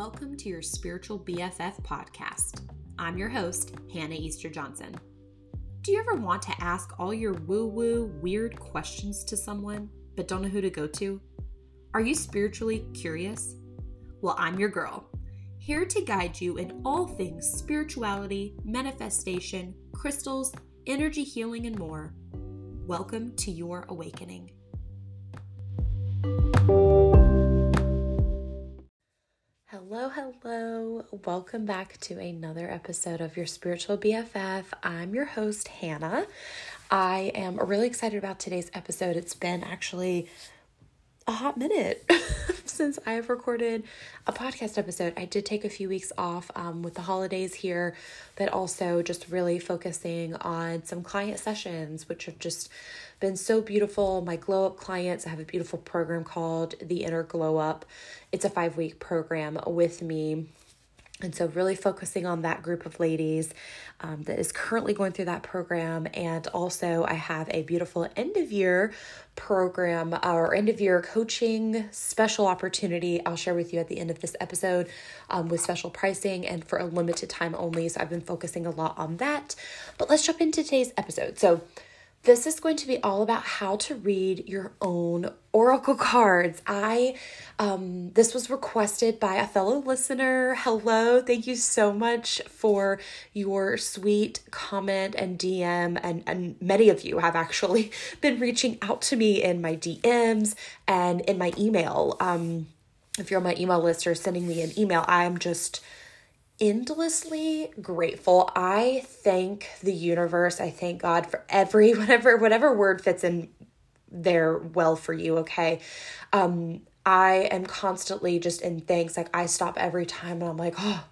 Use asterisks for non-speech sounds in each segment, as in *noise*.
Welcome to your Spiritual BFF podcast. I'm your host, Hannah Easter Johnson. Do you ever want to ask all your woo woo, weird questions to someone, but don't know who to go to? Are you spiritually curious? Well, I'm your girl, here to guide you in all things spirituality, manifestation, crystals, energy healing, and more. Welcome to your awakening. Hello, hello. Welcome back to another episode of your Spiritual BFF. I'm your host, Hannah. I am really excited about today's episode. It's been actually a hot minute *laughs* since I have recorded a podcast episode. I did take a few weeks off um, with the holidays here, but also just really focusing on some client sessions, which have just been so beautiful. My glow up clients, I have a beautiful program called The Inner Glow Up. It's a five week program with me. And so, really focusing on that group of ladies um, that is currently going through that program. And also, I have a beautiful end of year program or end of year coaching special opportunity I'll share with you at the end of this episode um, with special pricing and for a limited time only. So, I've been focusing a lot on that. But let's jump into today's episode. So, this is going to be all about how to read your own oracle cards. I um this was requested by a fellow listener. Hello. Thank you so much for your sweet comment and DM and and many of you have actually *laughs* been reaching out to me in my DMs and in my email. Um if you're on my email list or sending me an email, I'm just endlessly grateful. I thank the universe. I thank God for every *laughs* whatever whatever word fits in there well for you, okay? Um I am constantly just in thanks. Like I stop every time and I'm like, "Oh,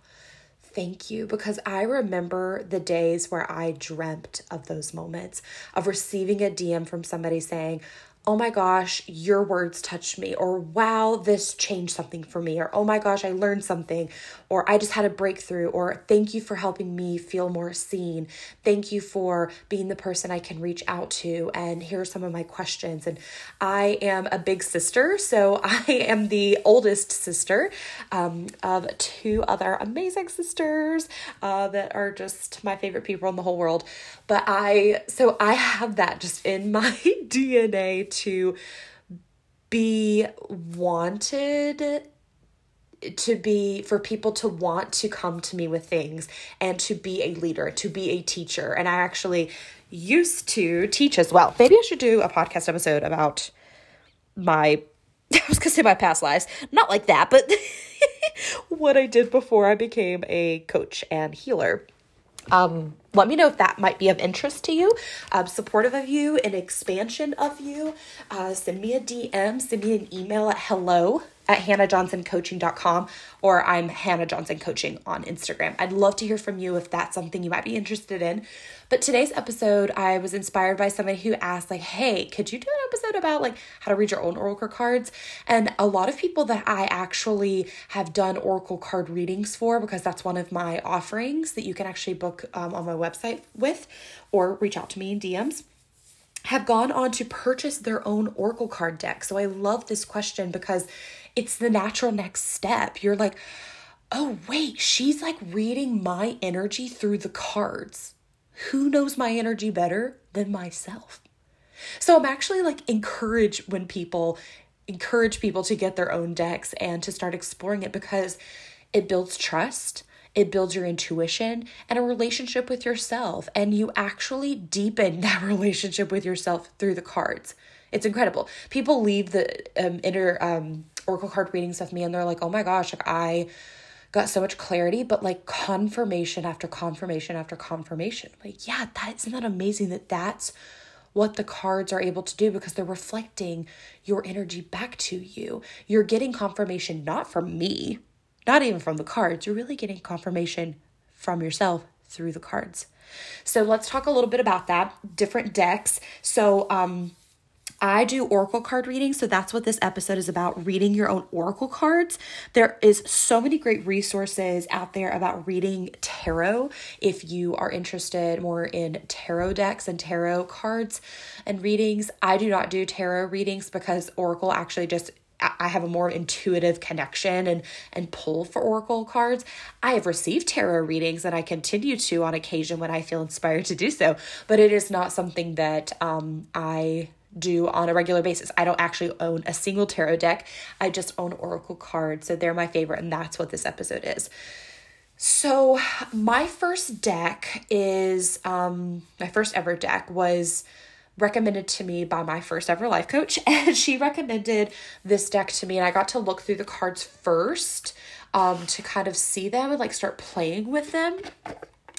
thank you because I remember the days where I dreamt of those moments of receiving a DM from somebody saying, oh my gosh, your words touched me, or wow, this changed something for me, or oh my gosh, I learned something, or I just had a breakthrough, or thank you for helping me feel more seen. Thank you for being the person I can reach out to. And here are some of my questions. And I am a big sister, so *laughs* I am the oldest sister um, of two other amazing sisters uh, that are just my favorite people in the whole world. But I, so I have that just in my *laughs* DNA to be wanted to be for people to want to come to me with things and to be a leader, to be a teacher. And I actually used to teach as well. Maybe I should do a podcast episode about my *laughs* I was gonna say my past lives. Not like that, but *laughs* what I did before I became a coach and healer. Um, let me know if that might be of interest to you, um, supportive of you, an expansion of you. Uh, send me a DM, send me an email at hello at hannahjohnsoncoaching.com or I'm Hannah Johnson Coaching on Instagram. I'd love to hear from you if that's something you might be interested in. But today's episode, I was inspired by somebody who asked, like, hey, could you do an episode about like how to read your own oracle cards? And a lot of people that I actually have done oracle card readings for, because that's one of my offerings that you can actually book um, on my website with or reach out to me in DMs have gone on to purchase their own oracle card deck. So I love this question because it's the natural next step. You're like, oh, wait, she's like reading my energy through the cards. Who knows my energy better than myself? So I'm actually like encouraged when people encourage people to get their own decks and to start exploring it because it builds trust, it builds your intuition and a relationship with yourself, and you actually deepen *laughs* that relationship with yourself through the cards. It's incredible. People leave the um, inner um, oracle card readings with me and they're like, oh my gosh, like I got so much clarity, but like confirmation after confirmation after confirmation. Like, yeah, that isn't that amazing that that's what the cards are able to do because they're reflecting your energy back to you. You're getting confirmation not from me, not even from the cards. You're really getting confirmation from yourself through the cards. So let's talk a little bit about that. Different decks. So um I do oracle card reading, so that's what this episode is about reading your own oracle cards. There is so many great resources out there about reading tarot if you are interested more in tarot decks and tarot cards and readings. I do not do tarot readings because oracle actually just I have a more intuitive connection and and pull for oracle cards. I have received tarot readings and I continue to on occasion when I feel inspired to do so, but it is not something that um, I do on a regular basis. I don't actually own a single tarot deck. I just own oracle cards, so they're my favorite and that's what this episode is. So, my first deck is um my first ever deck was recommended to me by my first ever life coach *laughs* and she recommended this deck to me and I got to look through the cards first um to kind of see them and like start playing with them.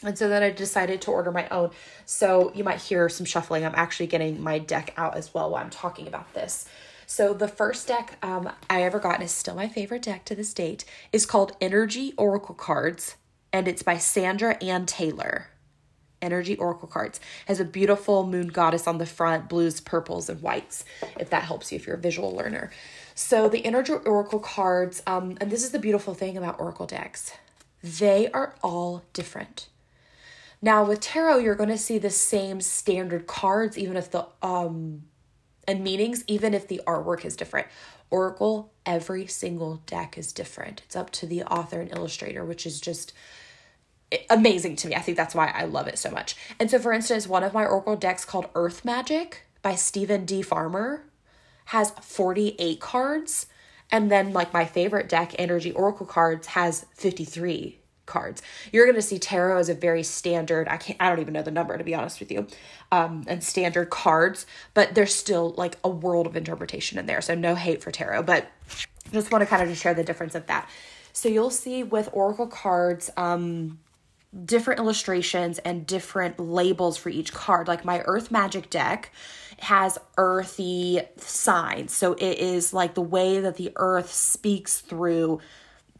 And so then I decided to order my own. So you might hear some shuffling. I'm actually getting my deck out as well while I'm talking about this. So the first deck um, I ever got, and is still my favorite deck to this date, is called Energy Oracle Cards, and it's by Sandra Anne Taylor. Energy Oracle cards. Has a beautiful moon goddess on the front, blues, purples, and whites, if that helps you if you're a visual learner. So the Energy Oracle cards, um, and this is the beautiful thing about Oracle decks, they are all different. Now with tarot, you're going to see the same standard cards, even if the um and meanings, even if the artwork is different. Oracle, every single deck is different. It's up to the author and illustrator, which is just amazing to me. I think that's why I love it so much. And so, for instance, one of my Oracle decks called Earth Magic by Steven D. Farmer has 48 cards. And then, like, my favorite deck, Energy Oracle Cards, has 53 cards. You're going to see tarot as a very standard, I can't, I don't even know the number to be honest with you, um, and standard cards, but there's still like a world of interpretation in there. So, no hate for tarot, but just want to kind of just share the difference of that. So, you'll see with Oracle cards, um, different illustrations and different labels for each card. Like my Earth Magic deck has earthy signs. So it is like the way that the earth speaks through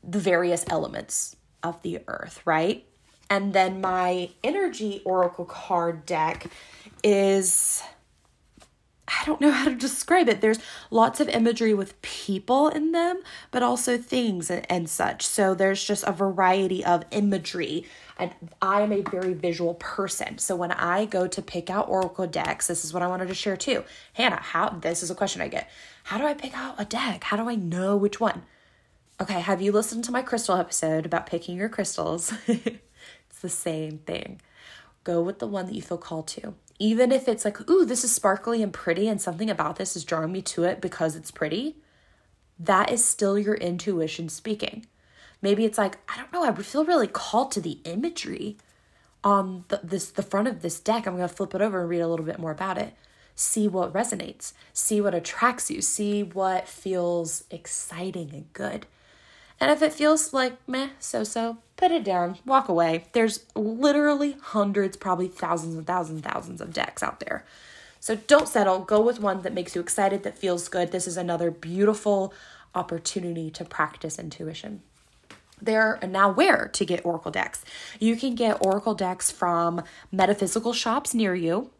the various elements of the earth, right? And then my energy oracle card deck is I don't know how to describe it. There's lots of imagery with people in them, but also things and, and such. So there's just a variety of imagery. And I am a very visual person. So when I go to pick out Oracle decks, this is what I wanted to share too. Hannah, how this is a question I get. How do I pick out a deck? How do I know which one? Okay, have you listened to my crystal episode about picking your crystals? *laughs* it's the same thing. Go with the one that you feel called to even if it's like, ooh, this is sparkly and pretty, and something about this is drawing me to it because it's pretty, that is still your intuition speaking. Maybe it's like, I don't know, I would feel really called to the imagery on the, this the front of this deck. I'm gonna flip it over and read a little bit more about it. See what resonates, see what attracts you, see what feels exciting and good. And if it feels like meh, so so, put it down, walk away. There's literally hundreds, probably thousands and thousands and thousands of decks out there. So don't settle. Go with one that makes you excited, that feels good. This is another beautiful opportunity to practice intuition. There now where to get oracle decks. You can get oracle decks from metaphysical shops near you.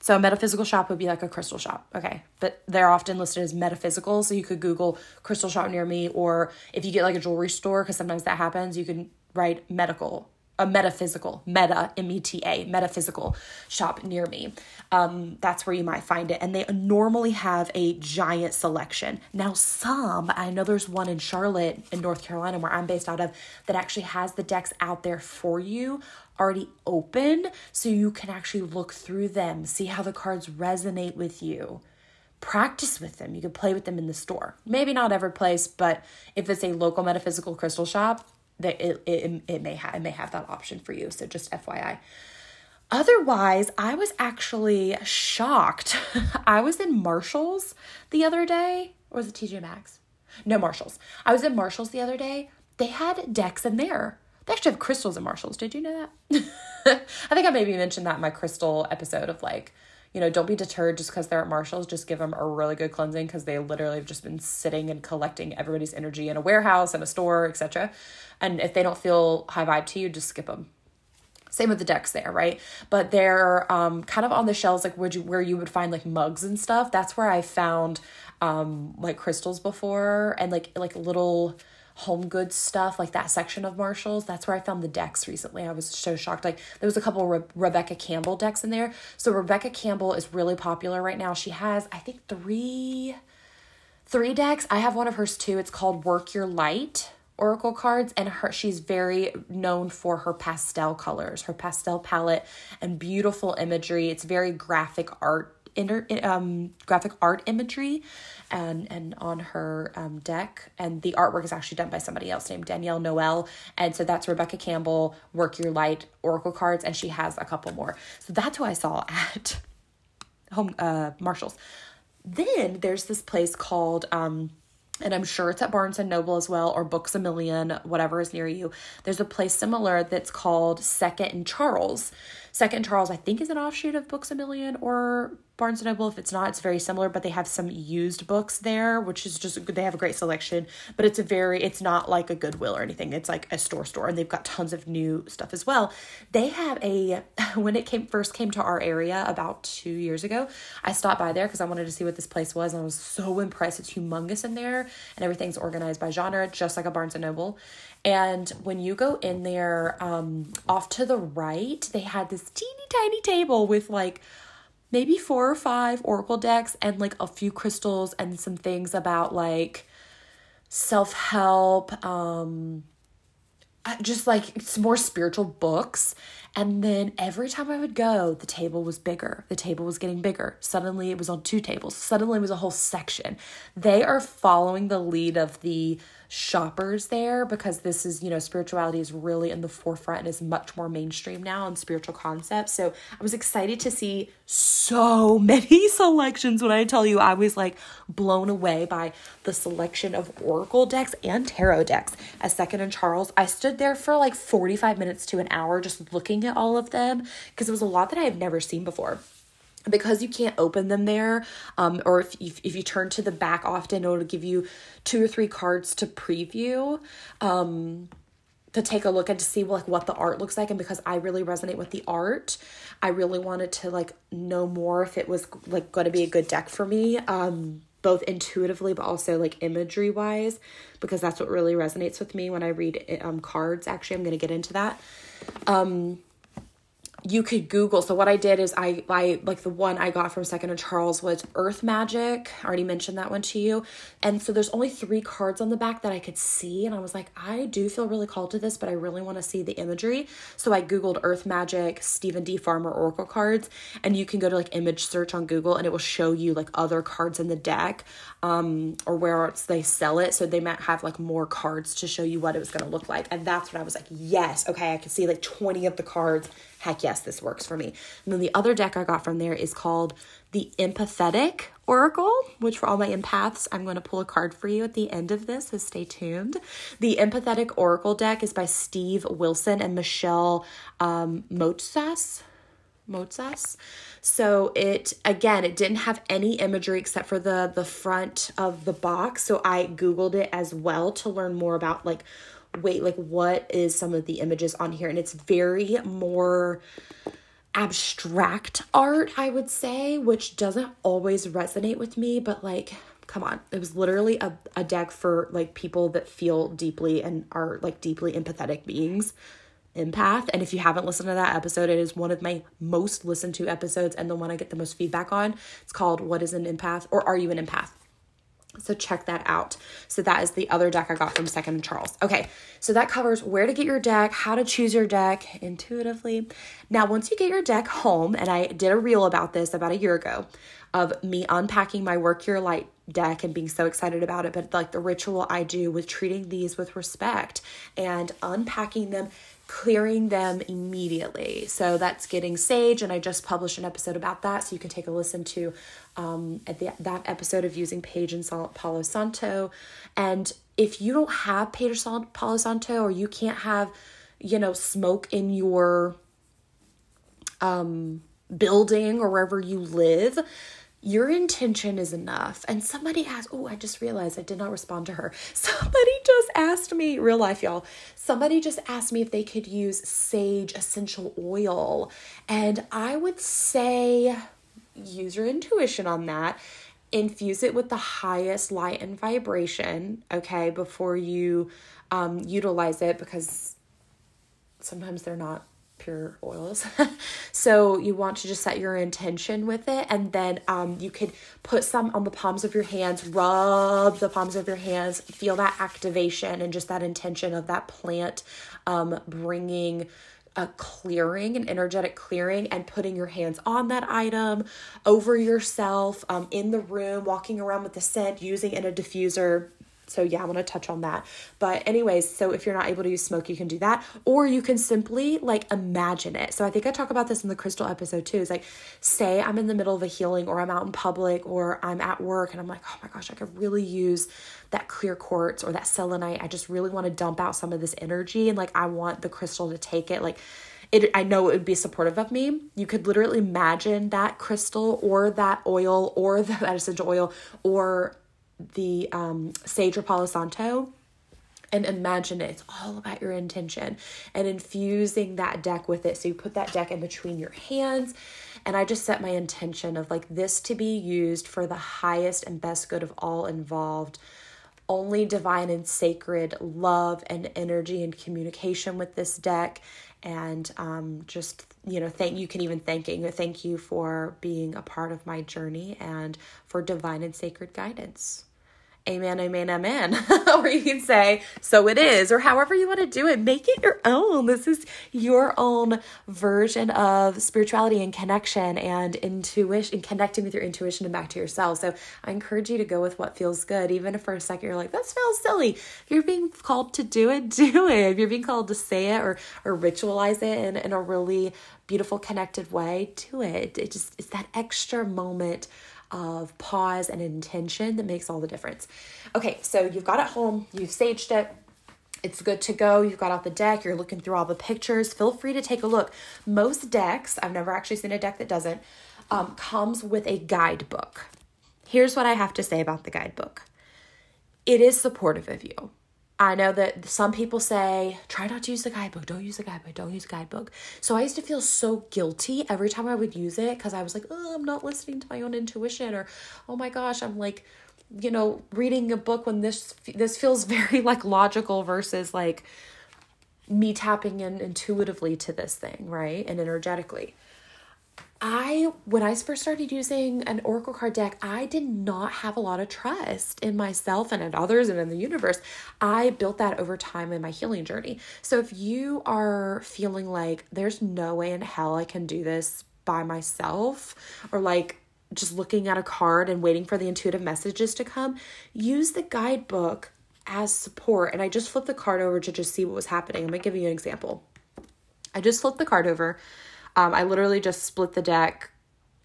So a metaphysical shop would be like a crystal shop, okay? But they're often listed as metaphysical, so you could Google crystal shop near me, or if you get like a jewelry store, because sometimes that happens, you can write medical a metaphysical meta m-e-t-a metaphysical shop near me. Um, that's where you might find it. And they normally have a giant selection. Now some i know there's one in charlotte in north carolina where i'm based out of that actually has the decks out there for you already open. So you can actually look through them see how the cards resonate with you. Practice with them. You can play with them in the store. Maybe not every place but if it's a local metaphysical crystal shop that it, it, it may have it may have that option for you. So just fyi otherwise i was actually shocked. *laughs* I was in marshalls the other day. Or was it tj maxx? No marshalls. I was in marshalls the other day. They had decks in there. They actually have crystals in marshalls. Did you know that? *laughs* I think i maybe mentioned that in my crystal episode of like you know, don't be deterred just because they're at Marshall's. Just give them a really good cleansing because they literally have just been sitting and collecting everybody's energy in a warehouse and a store, etc. And if they don't feel high vibe to you, just skip them. Same with the decks there, right? But they're um, kind of on the shelves, like where you where you would find like mugs and stuff. That's where I found um, like crystals before and like like little home goods stuff, like that section of Marshalls. That's where I found the decks recently. I was so shocked. Like there was a couple Re- Rebecca Campbell decks in there. So Rebecca Campbell is really popular right now. She has, I think, three three decks. I have one of hers too. It's called Work Your Light oracle cards and her she's very known for her pastel colors, her pastel palette and beautiful imagery. It's very graphic art inter, um, graphic art imagery and and on her um, deck and the artwork is actually done by somebody else named Danielle Noel and so that's Rebecca Campbell work your light oracle cards and she has a couple more so that's who I saw at *laughs* home uh Marshalls then there's this place called um and I'm sure it's at Barnes and Noble as well, or Books a Million, whatever is near you. There's a place similar that's called Second and Charles. Second Charles, I think, is an offshoot of Books a Million or Barnes & Noble. If it's not, it's very similar, but they have some used books there, which is just, they have a great selection, but it's a very, it's not like a Goodwill or anything. It's like a store store, and they've got tons of new stuff as well. They have a, *laughs* when it came first came to our area about two years ago, I stopped by there because I wanted to see what this place was, and I was so impressed. It's humongous in there, and everything's organized by genre, just like a Barnes & Noble. And when you go in there, um, off to the right, they had this teeny tiny table with like, maybe four or five oracle decks and like a few crystals and some things about like self-help um uh, just like some more spiritual books and then every time I would go, the table was bigger. The table was getting bigger. Suddenly it was on two tables. Suddenly it was a whole section. They are following the lead of the shoppers there because this is, you know, spirituality is really in the forefront and is much more mainstream now in spiritual concepts. So I was excited to see so *laughs* many selections when I tell you I was like blown away by the selection of oracle decks and tarot decks at Second and Charles. I stood there for like 45 minutes to an hour just looking at all of them because it was a lot that I have never seen before because you can't open them there um, or if you, if you turn to the back often it'll give you two or three cards to preview um, to take a look and to see like what the art looks like. And because I really resonate with the art I really wanted to like know more if it was like going to be a good deck for me um, both intuitively but also like imagery wise because that's what really resonates with me when I read um, cards. Actually I'm going to get into that. Um you could google so what i did is i i like the one i got from second and charles was earth magic. I already mentioned that one to you. And so there's only three cards on the back that i could see and i was like i do feel really called to this but i really want to see the imagery. So i googled earth magic steven d. Farmer oracle cards and you can go to like image search on google and it will show you like other cards in the deck um or where else they sell it so they might have like more cards to show you what it was going to look like and that's when i was like yes okay i can see like 20 of the cards heck yes, this works for me. And then the other deck I got from there is called the Empathetic Oracle, which for all my empaths, I'm going to pull a card for you at the end of this, so stay tuned. The Empathetic Oracle deck is by Steve Wilson and Michelle um, Motsas. Motsas. So it again, it didn't have any imagery except for the the front of the box. So I googled it as well to learn more about like wait, like what is some of the images on here? And it's very more abstract art, I would say, which doesn't always resonate with me, but like come on it was literally a, a deck for like people that feel deeply and are like deeply empathetic beings empath and if you haven't listened to that episode it is one of my most listened to episodes and the one i get the most feedback on it's called what is an empath or are you an empath so check that out. So that is the other deck I got from Second Charles. Okay, so that covers where to get your deck, how to choose your deck intuitively. Now, once you get your deck home, and I did a reel about this about a year ago of me unpacking my Work Your Light deck and being so excited about it, but like the ritual I do with treating these with respect and unpacking them clearing them immediately. So that's getting sage, and I just published an episode about that, so you can take a listen to um, at the, that episode of using sage and Palo Santo. And if you don't have sage or Palo Santo, or you can't have, you know, smoke in your um, building or wherever you live, your intention is enough. And somebody asked, oh, I just realized I did not respond to her. *laughs* Somebody just asked me, real life, y'all, somebody just asked me if they could use sage essential oil. And I would say, use your intuition on that. Infuse it with the highest light and vibration, okay, before you um, utilize it because sometimes they're not pure oils. *laughs* so you want to just set your intention with it, and then um, you could put some on the palms of your hands, rub the palms of your hands, feel that activation and just that intention of that plant um, bringing a clearing, an energetic clearing, and putting your hands on that item, over yourself, um, in the room, walking around with the scent, using in a diffuser so yeah, I want to touch on that. But anyways, so if you're not able to use smoke, you can do that or you can simply like imagine it. So I think I talk about this in the crystal episode too. Is like say I'm in the middle of a healing or I'm out in public or I'm at work and I'm like, "Oh my gosh, I could really use that clear quartz or that selenite. I just really want to dump out some of this energy and like I want the crystal to take it like it, I know it would be supportive of me. You could literally imagine that crystal or that oil or *laughs* that essential oil or the um, Sage or Palo Santo and imagine it. It's all about your intention and infusing that deck with it. So you put that deck in between your hands. And I just set my intention of like this to be used for the highest and best good of all involved. Only divine and sacred love and energy and communication with this deck. And um, just, you know, thank you can even thanking thank you for being a part of my journey and for divine and sacred guidance amen, amen, amen. *laughs* or you can say, so it is, or however you want to do it. Make it your own. This is your own version of spirituality and connection and intuition and connecting with your intuition and back to yourself. So I encourage you to go with what feels good, even if for a second you're like, this feels silly. If you're being called to do it, *laughs* do it. If you're being called to say it or or ritualize it in, in a really beautiful, connected way, do it. It just it's that extra moment of pause and intention that makes all the difference. Okay, so you've got it home, you've saged it. It's good to go. You've got out the deck, you're looking through all the pictures. Feel free to take a look. Most decks, I've never actually seen a deck that doesn't, um, comes with a guidebook. Here's what I have to say about the guidebook it is supportive of you. I know that some people say, try not to use the guidebook, don't use the guidebook, don't use the guidebook. So I used to feel so guilty every time I would use it because I was like, oh, I'm not listening to my own intuition, or oh my gosh, I'm like, you know, reading a book when this this feels *laughs* very like logical versus like me tapping in intuitively to this thing, right? And energetically. I, when I first started using an Oracle card deck, I did not have a lot of trust in myself and in others and in the universe. I built that over time in my healing journey. So if you are feeling like there's no way in hell I can do this by myself, or like just looking at a card and waiting for the intuitive messages to come, use the guidebook as support. And I just flipped the card over to just see what was happening. I'm gonna give you an example. I just flipped the card over um, I literally just split the deck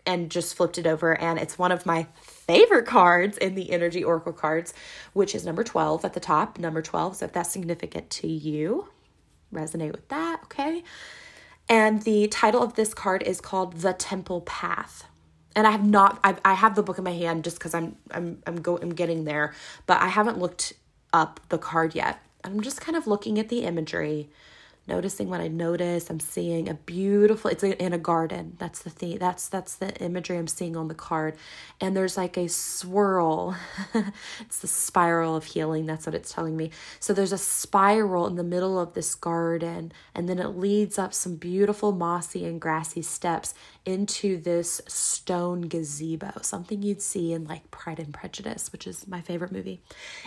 and just flipped it over, and it's one of my favorite cards in the Energy Oracle cards, which is number 12 at the top. Number 12, so if that's significant to you, resonate with that, okay? And the title of this card is called The Temple Path. And I have not I've, I have the book in my hand just cuz I'm I'm I'm go I'm getting there, but I haven't looked up the card yet. I'm just kind of looking at the imagery noticing what I notice. I'm seeing a beautiful. It's in a garden. That's the thing. That's that's the imagery I'm seeing on the card. And there's like a swirl. *laughs* it's the spiral of healing. That's what it's telling me. So there's a spiral in the middle of this garden, and then it leads up some beautiful mossy and grassy steps into this stone gazebo, something you'd see in like Pride and Prejudice, which is my favorite movie.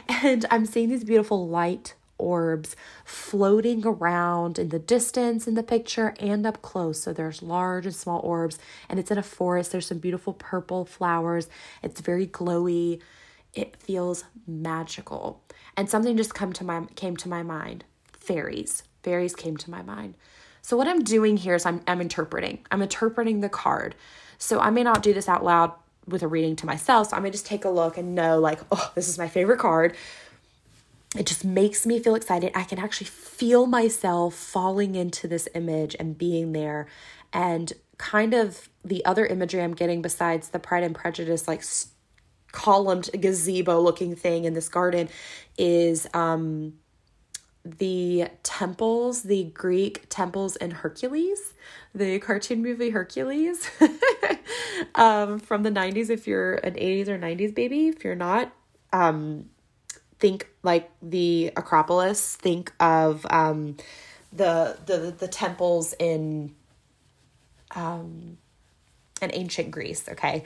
*laughs* And I'm seeing these beautiful light orbs floating around in the distance in the picture and up close. So there's large and small orbs, and it's in a forest. There's some beautiful purple flowers. It's very glowy. It feels magical. And something just come to my came to my mind. Fairies. Fairies came to my mind. So what I'm doing here is I'm I'm interpreting. I'm interpreting the card. So I may not do this out loud with a reading to myself. So I may just take a look and know like, oh, this is my favorite card it just makes me feel excited. I can actually feel myself falling into this image and being there. And kind of the other imagery I'm getting besides the Pride and Prejudice, like columned gazebo looking thing in this garden, is um, the temples, the Greek temples in Hercules, the cartoon movie Hercules *laughs* um, from the 90s. If you're an 80s or 90s baby, if you're not, um, think like the Acropolis, think of um, the the the temples in um in ancient Greece, okay?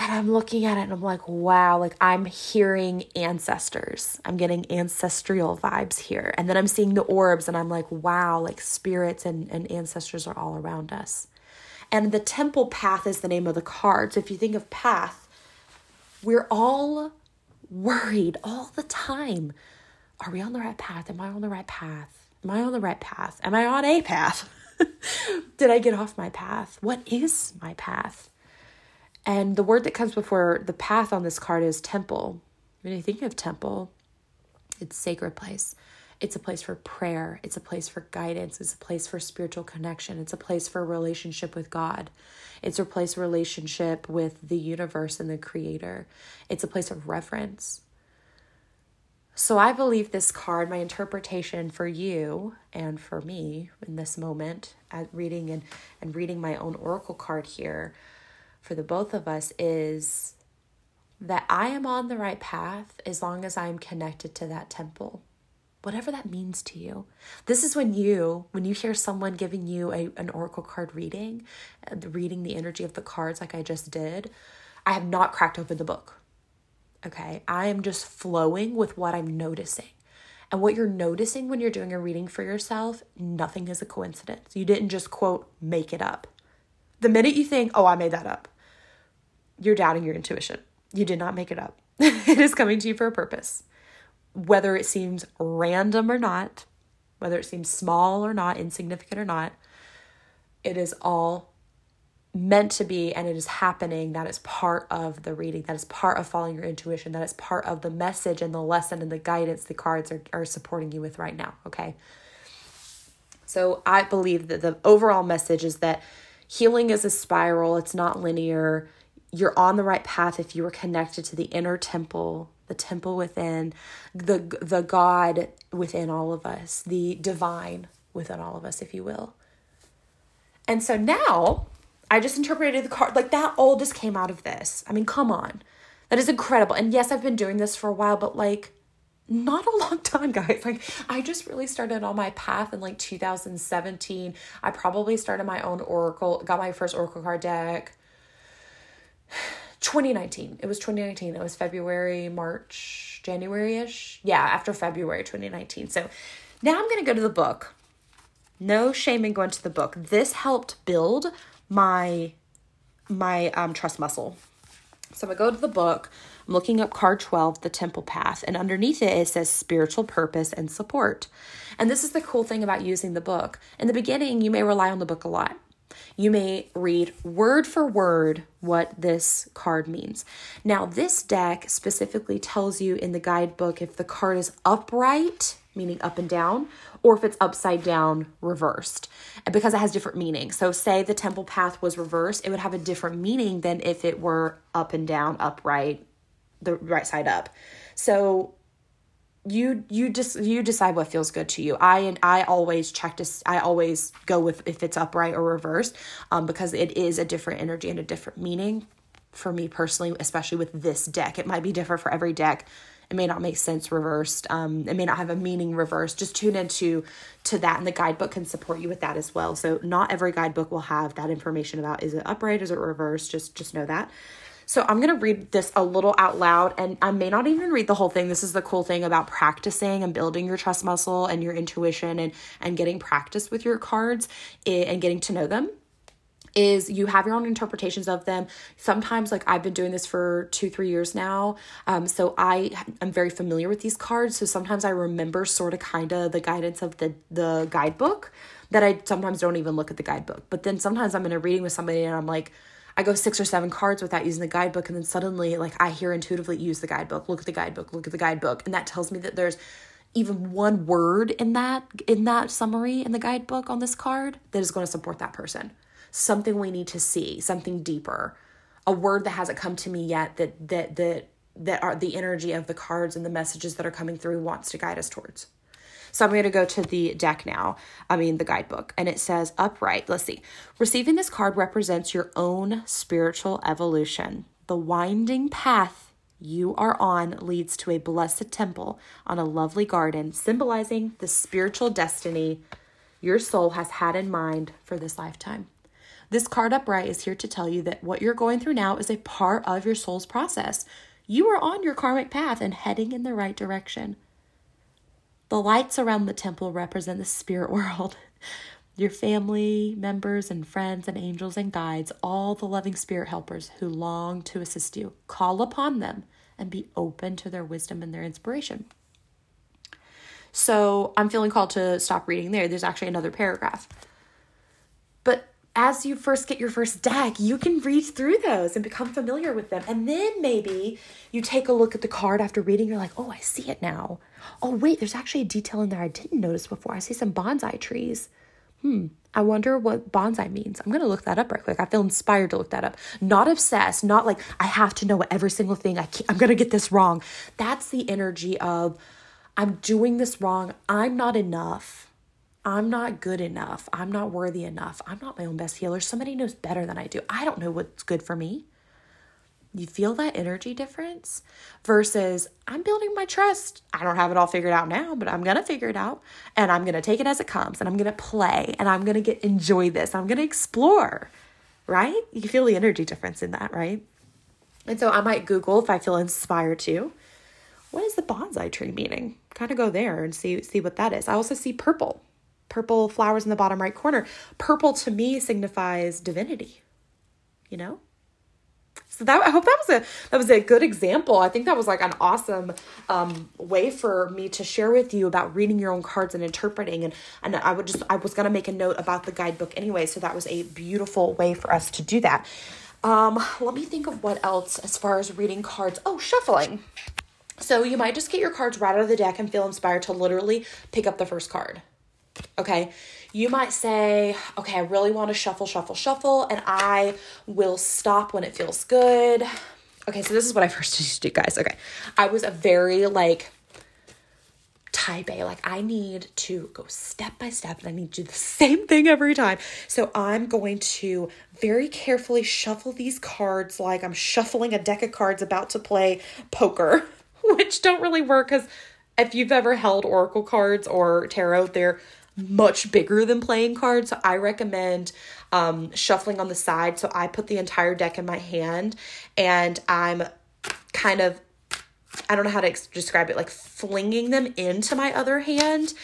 And I'm looking at it and I'm like, wow, like I'm hearing ancestors. I'm getting ancestral vibes here. And then I'm seeing the orbs and I'm like, wow, like spirits and, and ancestors are all around us. And the temple path is the name of the card. So if you think of path, we're all worried all the time. Are we on the right path? Am I on the right path? Am I on the right path? Am I on a path? *laughs* Did I get off my path? What is my path? And the word that comes before the path on this card is temple. When you think of temple, it's sacred place. It's a place for prayer. It's a place for guidance. It's a place for spiritual connection. It's a place for relationship with God. It's a place relationship with the universe and the creator. It's a place of reverence. So I believe this card, my interpretation for you and for me in this moment at reading and, and reading my own oracle card here for the both of us is that I am on the right path as long as I'm connected to that temple whatever that means to you. This is when you, when you hear someone giving you a, an oracle card reading, reading the energy of the cards like I just did, I have not cracked open the book. Okay, I am just flowing with what I'm noticing. And what you're noticing when you're doing a reading for yourself, nothing is a coincidence. You didn't just quote, make it up. The minute you think, oh, I made that up, you're doubting your intuition. You did not make it up. *laughs* it is coming to you for a purpose whether it seems random or not, whether it seems small or not, insignificant or not, it is all meant to be and it is happening. That is part of the reading. That is part of following your intuition. That is part of the message and the lesson and the guidance the cards are, are supporting you with right now. Okay. So I believe that the overall message is that healing is a spiral, it's not linear. You're on the right path if you are connected to the inner temple the temple within, the the God within all of us, the divine within all of us, if you will. And so now I just interpreted the card like that all just came out of this. I mean, come on. That is incredible. And yes, I've been doing this for a while, but like not a *laughs* long time, guys. Like, I just really started on my path in like 2017. I probably started my own Oracle, got my first Oracle card deck 2019. It was 2019. It was February, March, January ish. Yeah, after February 2019. So now I'm going to go to the book. No shame in going to the book. This helped build my my um, trust muscle. So I'm gonna go to the book. I'm looking up card 12, the temple path, and underneath it it says spiritual purpose and support. And this is the cool thing about using the book. In the beginning, you may rely on the book a lot you may read word for word what this card means. Now, this deck specifically tells you in the guidebook if the card is upright, meaning up and down, or if it's upside down, reversed, because it has different meanings. So, say the temple path was reversed, it would have a different meaning than if it were up and down, upright, the right side up. So, you you just you decide what feels good to you. I and i always check to i always go with if it's upright or reversed um, because it is a different energy and a different meaning for me personally especially with this deck. It might be different for every deck. It may not make sense reversed um, it may not have a meaning reversed. Just tune into to that and the guidebook can support you with that as well. So not every guidebook will have that information about is it upright is it reversed? Just just know that so I'm going to read this a little out loud, and I may not even read the whole thing. This is the cool thing about practicing and building your trust muscle and your intuition and, and getting practice with your cards and getting to know them is you have your own interpretations of them. Sometimes like i've been doing this for two three years now um, so i am very familiar with these cards. So sometimes i remember sort of kind of the guidance of the the guidebook that i sometimes don't even look at the guidebook. But then sometimes i'm in a reading with somebody and i'm like I go six or seven cards without using the guidebook, and then suddenly, like, I hear intuitively use the guidebook, look at the guidebook, look at the guidebook, and that tells me that there's even one word in that in that summary in the guidebook on this card that is going to support that person. Something we need to see, something deeper, a word that hasn't come to me yet that that that that are the energy of the cards and the messages that are coming through wants to guide us towards. So I'm going to go to the deck now, I mean, the guidebook, and it says upright. Let's see. Receiving this card represents your own spiritual evolution. The winding path you are on leads to a blessed temple on a lovely garden, symbolizing the spiritual destiny your soul has had in mind for this lifetime. This card upright is here to tell you that what you're going through now is a part of your soul's process. You are on your karmic path and heading in the right direction. The lights around the temple represent the spirit *laughs* world. Your family, members, and friends, and angels and guides, all the loving spirit helpers who long to assist you. Call upon them and be open to their wisdom and their inspiration. So I'm feeling called to stop reading there. There's actually another paragraph. As you first get your first deck, you can read through those and become familiar with them. And then maybe you take a look at the card after reading, you're like, oh, I see it now. Oh, wait, there's actually a detail in there I didn't notice before. I see some bonsai trees. Hmm, I wonder what bonsai means. I'm to look that up right quick. I feel inspired to look that up. Not obsessed, not like I have to know every single thing. I can't, I'm to get this wrong. That's the energy of I'm doing this wrong. I'm not enough I'm not good enough. I'm not worthy enough. I'm not my own best healer. Somebody knows better than I do. I don't know what's good for me. You feel that energy difference versus I'm building my trust. I don't have it all figured out now, but I'm going to figure it out and I'm going to take it as it comes and I'm going to play and I'm going to get enjoy this. I'm going to explore. Right? You feel the energy difference in that, right? And so I might Google if I feel inspired to. What is the bonsai tree meaning? Kind of go there and see see what that is. I also see purple purple flowers in the bottom right corner. Purple to me signifies divinity, you know? So that I hope that was a that was a good example. I think that was like an awesome um, way for me to share with you about reading your own cards and interpreting. And and I would just I was gonna make a note about the guidebook anyway. So that was a beautiful way for us to do that. Um, let me think of what else as far as reading cards. Oh, shuffling. So you might just get your cards right out of the deck and feel inspired to literally pick up the first card. Okay. You might say, okay, I really want to shuffle, shuffle, shuffle, and I will stop when it feels good. Okay, so this is what I *laughs* first used to do, guys. Okay. I was a very like type A. Like I need to go step by step and I need to do the same thing every time. So I'm going to very carefully shuffle these cards like I'm shuffling a deck of cards about to play poker, *laughs* which don't really work because if you've ever held oracle cards or tarot, they're much bigger than playing cards. So I recommend um, shuffling on the side. So I put the entire deck in my hand and I'm kind of, I don't know how to ex- describe it, like flinging them into my other hand.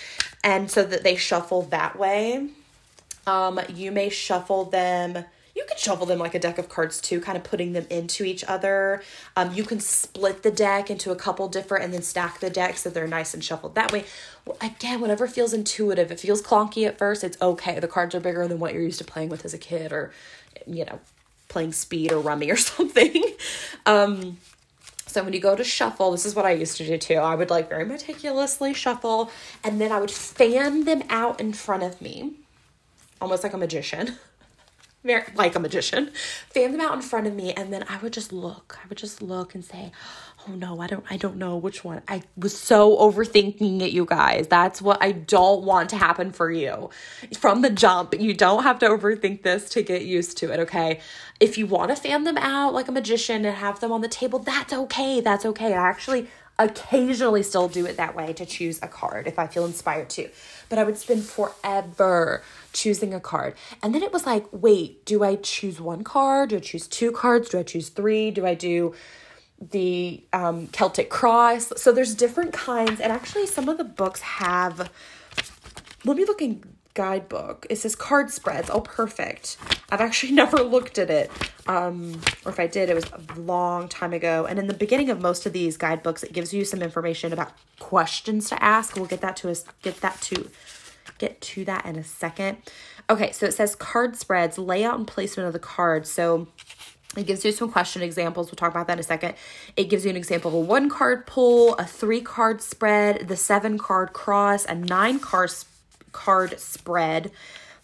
And so that they shuffle that way. Um, you may shuffle them you can shuffle them like a deck of cards too, kind of putting them into each other. Um, you can split the deck into a couple different and then stack the deck so they're nice and shuffled that way. Well, again, whatever feels intuitive. It feels clunky at first, it's okay. The cards are bigger than what you're used to playing with as a kid or, you know, playing speed or rummy or *laughs* something. um, so when you go to shuffle, this is what I used to do too. I would like very meticulously shuffle and then I would fan them out in front of me, almost like a magician. *laughs* like a magician, fan them out in front of me, and then I would just look. I would just look and say, "Oh no, I don't, I don't know which one." I was so overthinking it, you guys. That's what I don't want to happen for you from the jump. You don't have to overthink this to get used to it. Okay, if you want to fan them out like a magician and have them on the table, that's okay. That's okay. I actually occasionally still do it that way to choose a card if I feel inspired to. But I would spend forever choosing a card. And then it was like, wait, do I choose one card? Do I choose two cards? Do I choose three? Do I do the um, Celtic cross? So there's different kinds. And actually, some of the books have. Let me look in guidebook. It says card spreads. Oh, perfect. I've actually *laughs* never looked at it. Um, or if I did, it was a long time ago. And in the beginning of most of these guidebooks, it gives you some information about questions to ask. We'll get that to us, get that to get to that in a second. Okay, so it says card spreads, layout and placement of the cards. So it gives you some question examples. We'll talk about that in a second. It gives you an example of a one card pull, a three card spread, the seven card cross, a nine card card spread.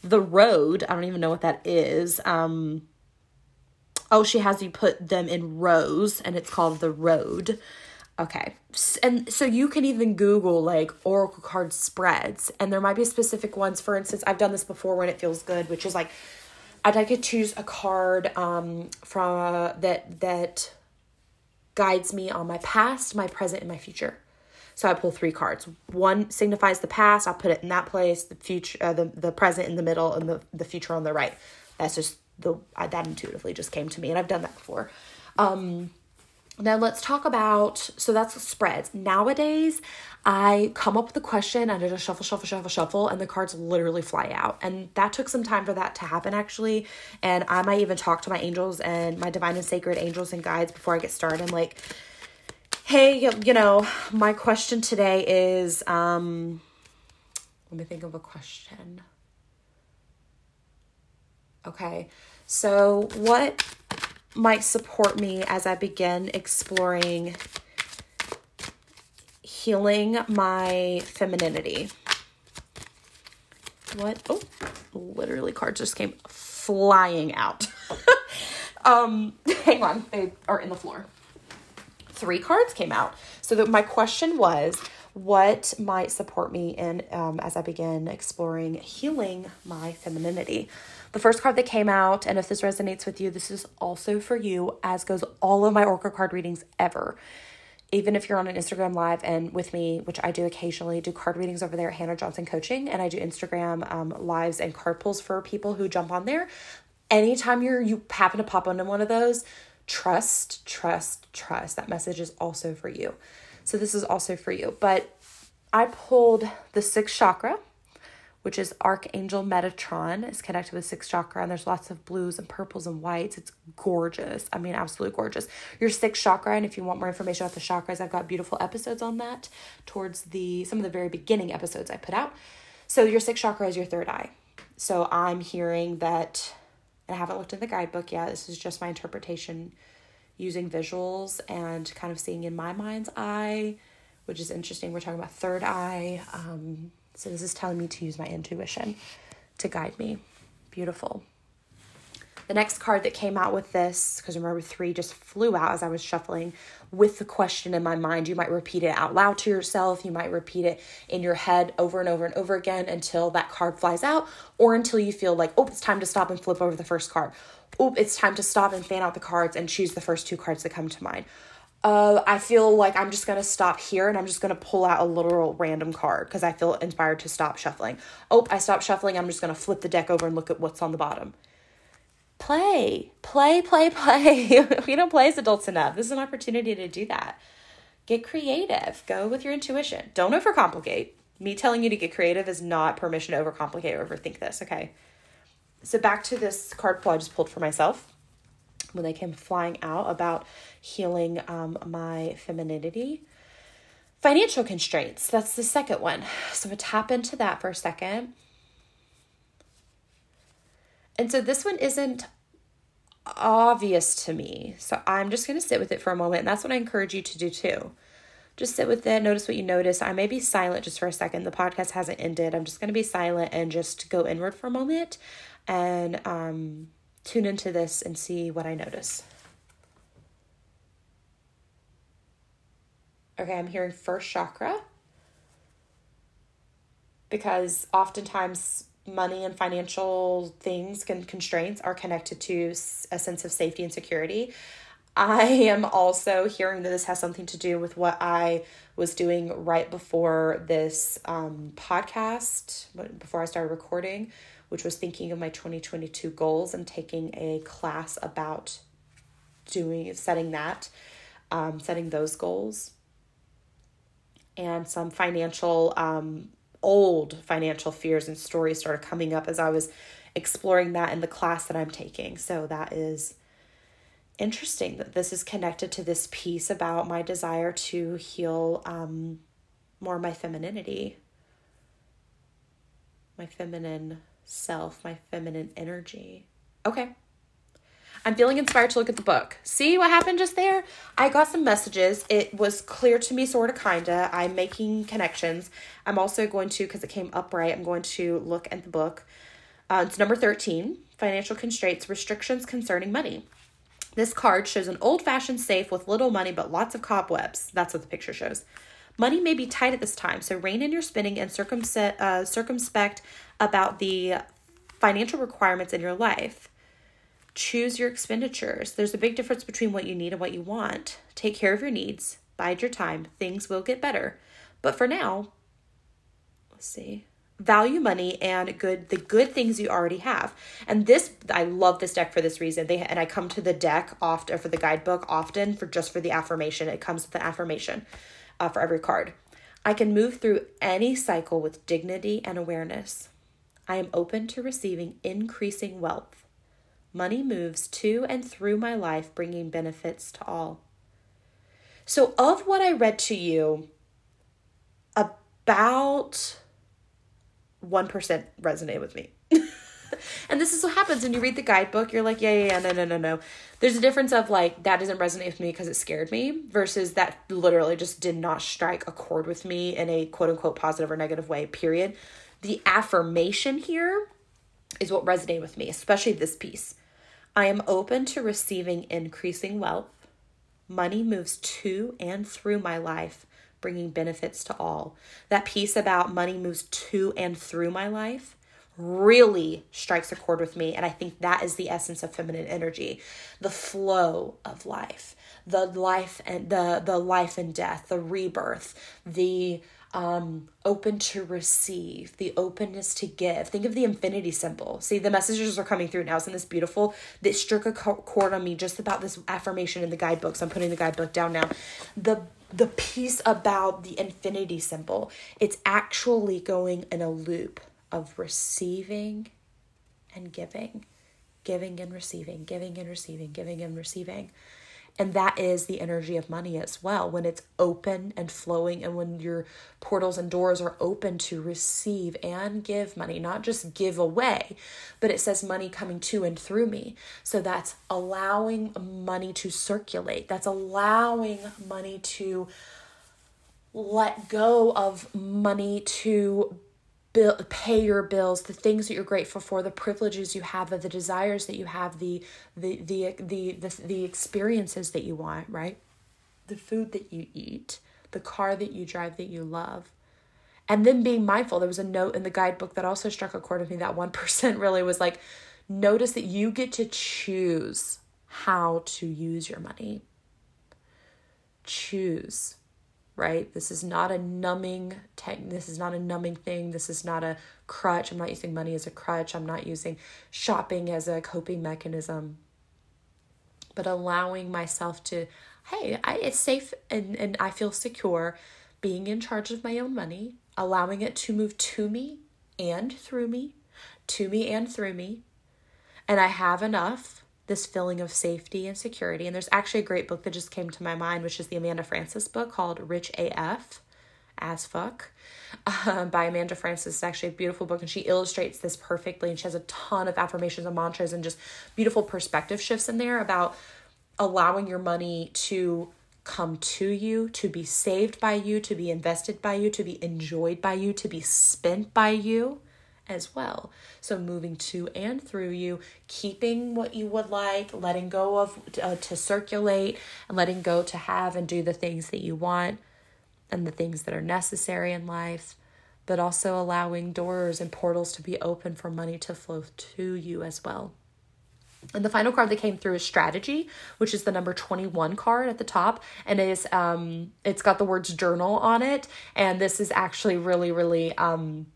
The road, I don't even know what that is. Um, oh, she has you put them in rows and it's called the road. Okay. And so you can even Google like Oracle card spreads, and there might be specific ones. For instance, I've done this before when it feels good, which is like I'd like to choose a card um, from uh, that that guides me on my past, my present, and my future. So I pull three cards. One signifies the past. I'll put it in that place. The future, uh, the the present in the middle, and the the future on the right. That's just the I, that intuitively just came to me, and I've done that before. Um, now let's talk about so that's spreads. Nowadays, I come up with a question and I just shuffle, shuffle, shuffle, shuffle, and the cards literally fly out. And that took some time for that to happen actually. And I might even talk to my angels and my divine and sacred angels and guides before I get started. I'm like, hey, you know, my question today is um let me think of a question. Okay. So what might support me as I begin exploring healing my femininity. What? Oh, literally, cards just came flying out. *laughs* um, hang on, they are in the floor. Three cards came out. So that my question was, what might support me in um, as I begin exploring healing my femininity? The first card that came out, and if this resonates with you, this is also for you, as goes all of my Oracle card readings ever. Even if you're on an Instagram live and with me, which I do occasionally, do card readings over there at Hannah Johnson Coaching, and I do Instagram um, lives and card pulls for people who jump on there. Anytime you're you happen to pop onto one of those, trust, trust, trust. That message is also for you. So this is also for you. But I pulled the sixth chakra, which is Archangel Metatron. It's connected with sixth chakra, and there's lots of blues and purples and whites. It's gorgeous. I mean, absolutely gorgeous. Your sixth chakra, and if you want more information about the chakras, I've got beautiful episodes on that towards the some of the very beginning episodes I put out. So your sixth chakra is your third eye. So I'm hearing that I haven't looked in the guidebook yet. This is just my interpretation using visuals and kind of seeing in my mind's eye, which is interesting. We're talking about third eye. Um, so this is telling me to use my intuition to guide me. Beautiful. The next card that came out with this, because remember three just flew out as I was shuffling with the question in my mind. You might repeat it out loud to yourself. You might repeat it in your head over and over and over again until that card flies out, or until you feel like, oh, it's time to stop and flip over the first card. Oh, it's time to stop and fan out the cards and choose the first two cards that come to mind uh, I feel like I'm just gonna stop here and I'm just gonna pull out a literal random card because I feel inspired to stop shuffling. Oh, I stopped shuffling. I'm just gonna flip the deck over and look at what's on the bottom. Play, play, play, play. *laughs* we don't play as adults enough. This is an opportunity to do that. Get creative. Go with your intuition. Don't overcomplicate. Me telling you to get creative is not permission to overcomplicate or overthink this, okay? So back to this card pull I just pulled for myself when they came flying out about healing um, my femininity. Financial constraints, that's the second one. So I'm gonna tap into that for a second. And so this one isn't obvious to me. So I'm just going to sit with it for a moment. And that's what I encourage you to do too. Just sit with it, notice what you notice. I may be silent just for a second. The podcast hasn't ended. I'm just going to be silent and just go inward for a moment and um, tune into this and see what I notice. Okay, I'm hearing first chakra because oftentimes money and financial things and constraints are connected to a sense of safety and security. I am also hearing that this has something to do with what I was doing right before this um, podcast, before I started recording, which was thinking of my 2022 goals and taking a class about doing setting that um, setting those goals and some financial um, old financial fears and stories started coming up as i was exploring that in the class that i'm taking so that is interesting that this is connected to this piece about my desire to heal um, more my femininity my feminine self, my feminine energy. Okay. I'm feeling inspired to look at the book. See what happened just there? I got some messages. It was clear to me, sort of, kinda. I'm making connections. I'm also going to, because it came upright, I'm going to look at the book. Uh, it's number 13 Financial Constraints Restrictions Concerning Money. This card shows an old fashioned safe with little money but lots of cobwebs. That's what the picture shows. Money may be tight at this time, so rein in your spending and circumspect, uh, circumspect about the financial requirements in your life. Choose your expenditures. There's a big difference between what you need and what you want. Take care of your needs. Bide your time. Things will get better. But for now, let's see value money and good the good things you already have and this i love this deck for this reason they and i come to the deck often for the guidebook often for just for the affirmation it comes with the affirmation uh, for every card i can move through any cycle with dignity and awareness i am open to receiving increasing wealth money moves to and through my life bringing benefits to all so of what i read to you about 1% resonated with me. *laughs* and this is what happens when you read the guidebook. You're like, yeah, yeah, yeah, no, no, no, no. There's a difference of like, that doesn't resonate with me because it scared me versus that literally just did not strike a chord with me in a quote unquote positive or negative way, period. The affirmation here is what resonated with me, especially this piece. I am open to receiving increasing wealth. Money moves to and through my life bringing benefits to all. That piece about money moves to and through my life really strikes a chord with me and i think that is the essence of feminine energy the flow of life the life and the the life and death the rebirth the um, open to receive, the openness to give. Think of the infinity symbol. See, the messages are coming through now. Isn't this beautiful? That struck a chord on me just about this affirmation in the guidebooks. I'm putting the guidebook down now. The the piece about the infinity symbol, it's actually going in a loop of receiving and giving, giving and receiving, giving and receiving, giving and receiving. And that is the energy of money as well. When it's open and flowing, and when your portals and doors are open to receive and give money, not just give away, but it says money coming to and through me. So that's allowing money to circulate, that's allowing money to let go of money to bill, pay your bills, the things that you're grateful for, the privileges you have, the desires that you have, the the the the the, the experiences that you want, right? The food that you eat, the car that you drive that you love. And then being mindful. There was a note in the guidebook that also struck a chord with me that 1% *laughs* really was like notice that you get to choose how to use your money. Choose right? This is not a numbing tech this is not a numbing thing. This is not a crutch. I'm not using money as a crutch. I'm not using shopping as a coping mechanism. But allowing myself to, hey, I, it's safe and, and I feel secure being in charge of my own money, allowing it to move to me and through me, to me and through me. And I have enough this feeling of safety and security. And there's actually a great book that just came to my mind, which is the Amanda Frances book called Rich AF as fuck um, by Amanda Frances It's actually a beautiful book and she illustrates this perfectly. And she has a ton of affirmations and mantras and just beautiful perspective shifts in there about allowing your money to come to you, to be saved by you, to be invested by you, to be enjoyed by you, to be spent by you as well. So moving to and through you, keeping what you would like, letting go of uh, to circulate, and letting go to have and do the things that you want and the things that are necessary in life, but also allowing doors and portals to be open for money to flow to you as well. And the final card that came through is strategy, which is the number 21 card at the top. And it is um it's got the words journal on it. And this is actually really, really um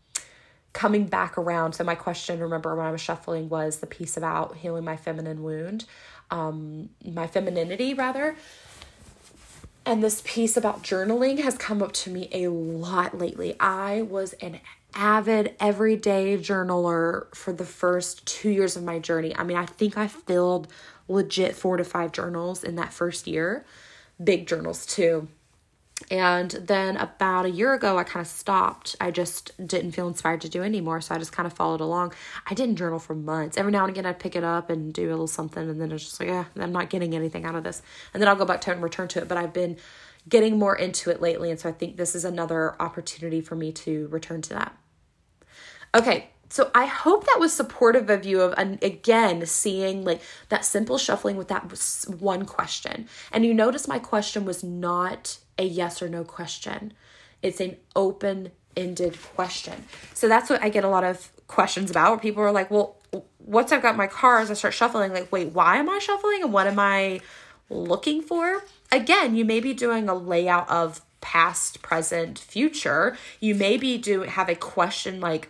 coming back around. So my question, remember when I was shuffling, was the piece about healing my feminine wound, um, my femininity rather. And this piece about journaling has come up to me a lot lately. I was an avid everyday journaler for the first two years of my journey. I mean, I think I filled legit four to five journals in that first year, big journals too. And then about a year ago, I kind of stopped. I just didn't feel inspired to do anymore. So I just kind of followed along. I didn't journal for months. Every now and again, I'd pick it up and do a little something. And then it's just like, yeah, I'm not getting anything out of this. And then I'll go back to it and return to it. But I've been getting more into it lately. And so I think this is another opportunity for me to return to that. Okay, so I hope that was supportive of you of again seeing like that simple shuffling with that one question. And you notice my question was not a yes or no question. It's an open ended question. So that's what I get a lot of questions about where people are like, well, once I've got my cards, I start shuffling, like, wait, why am I shuffling and what am I looking for? Again, you may be doing a layout of past, present, future. You maybe do have a question like,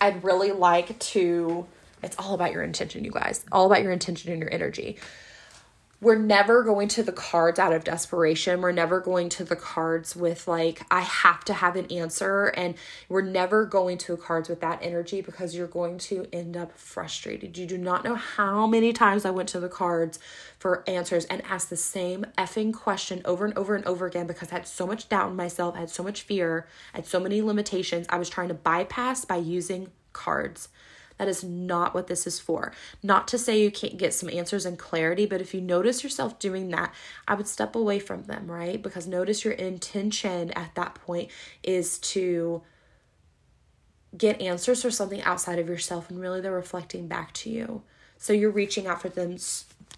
I'd really like to. It's all about your intention, you guys. All about your intention and your energy we're never going to the cards out of desperation. We're never going to the cards with, like, I have to have an answer. And we're never going to the cards with that energy because you're going to end up frustrated. You do not know how many times I went to the cards for answers and asked the same effing question over and over and over again because I had so much doubt in myself, I had so much fear, I had so many limitations. I was trying to bypass by using cards. That is not what this is for. Not to say you can't get some answers and clarity, but if you notice yourself doing that, I would step away from them, right? Because notice your intention at that point is to get answers for something outside of yourself and really they're reflecting back to you. So you're reaching out for them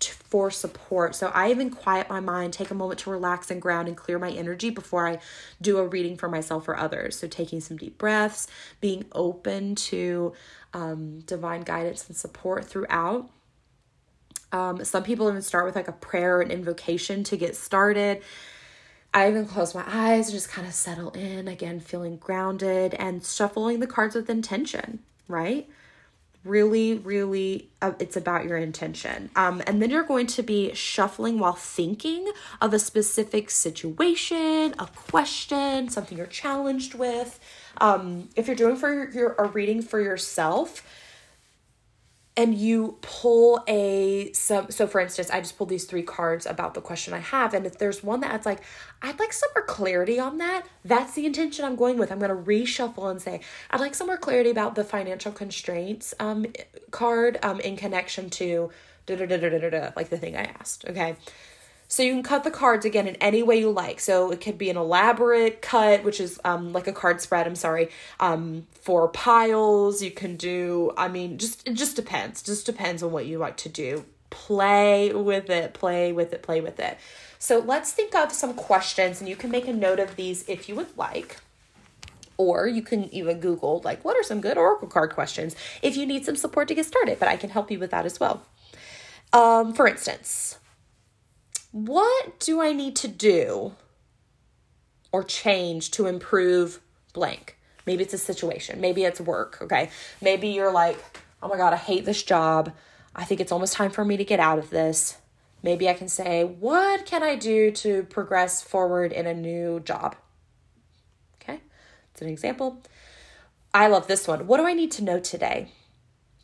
for support. So I even quiet my mind, take a moment to relax and ground and clear my energy before I do a reading for myself or others. So taking some deep breaths, being open to um, divine guidance and support throughout. Um, some people even start with like a prayer and invocation to get started. I even close my eyes and just kind of settle in again, feeling grounded and shuffling the cards with intention, right? really really uh, it's about your intention um, and then you're going to be shuffling while thinking of a specific situation a question something you're challenged with um, if you're doing for your, your a reading for yourself and you pull a some so for instance i just pulled these three cards about the question i have and if there's one that's like i'd like some more clarity on that that's the intention i'm going with. I'm going to reshuffle and say i'd like some more clarity about the financial constraints um card um in connection to da da da da da da like the thing i asked okay so you can cut the cards again in any way you like. So it could be an elaborate cut, which is um, like a card spread. I'm sorry, um, for piles. You can do. I mean, just it just depends. Just depends on what you like to do. Play with it. Play with it. Play with it. So let's think of some questions, and you can make a note of these if you would like. Or you can even Google, like, what are some good Oracle card questions if you need some support to get started, but I can help you with that as well. Um, for instance, what do I need to do or change to improve blank? Maybe it's a situation, maybe it's work, okay? Maybe you're like, oh my God, I hate this job. I think it's almost time for me to get out of this. Maybe I can say, what can I do to progress forward in a new job? Okay, it's an example. I love this one. What do I need to know today?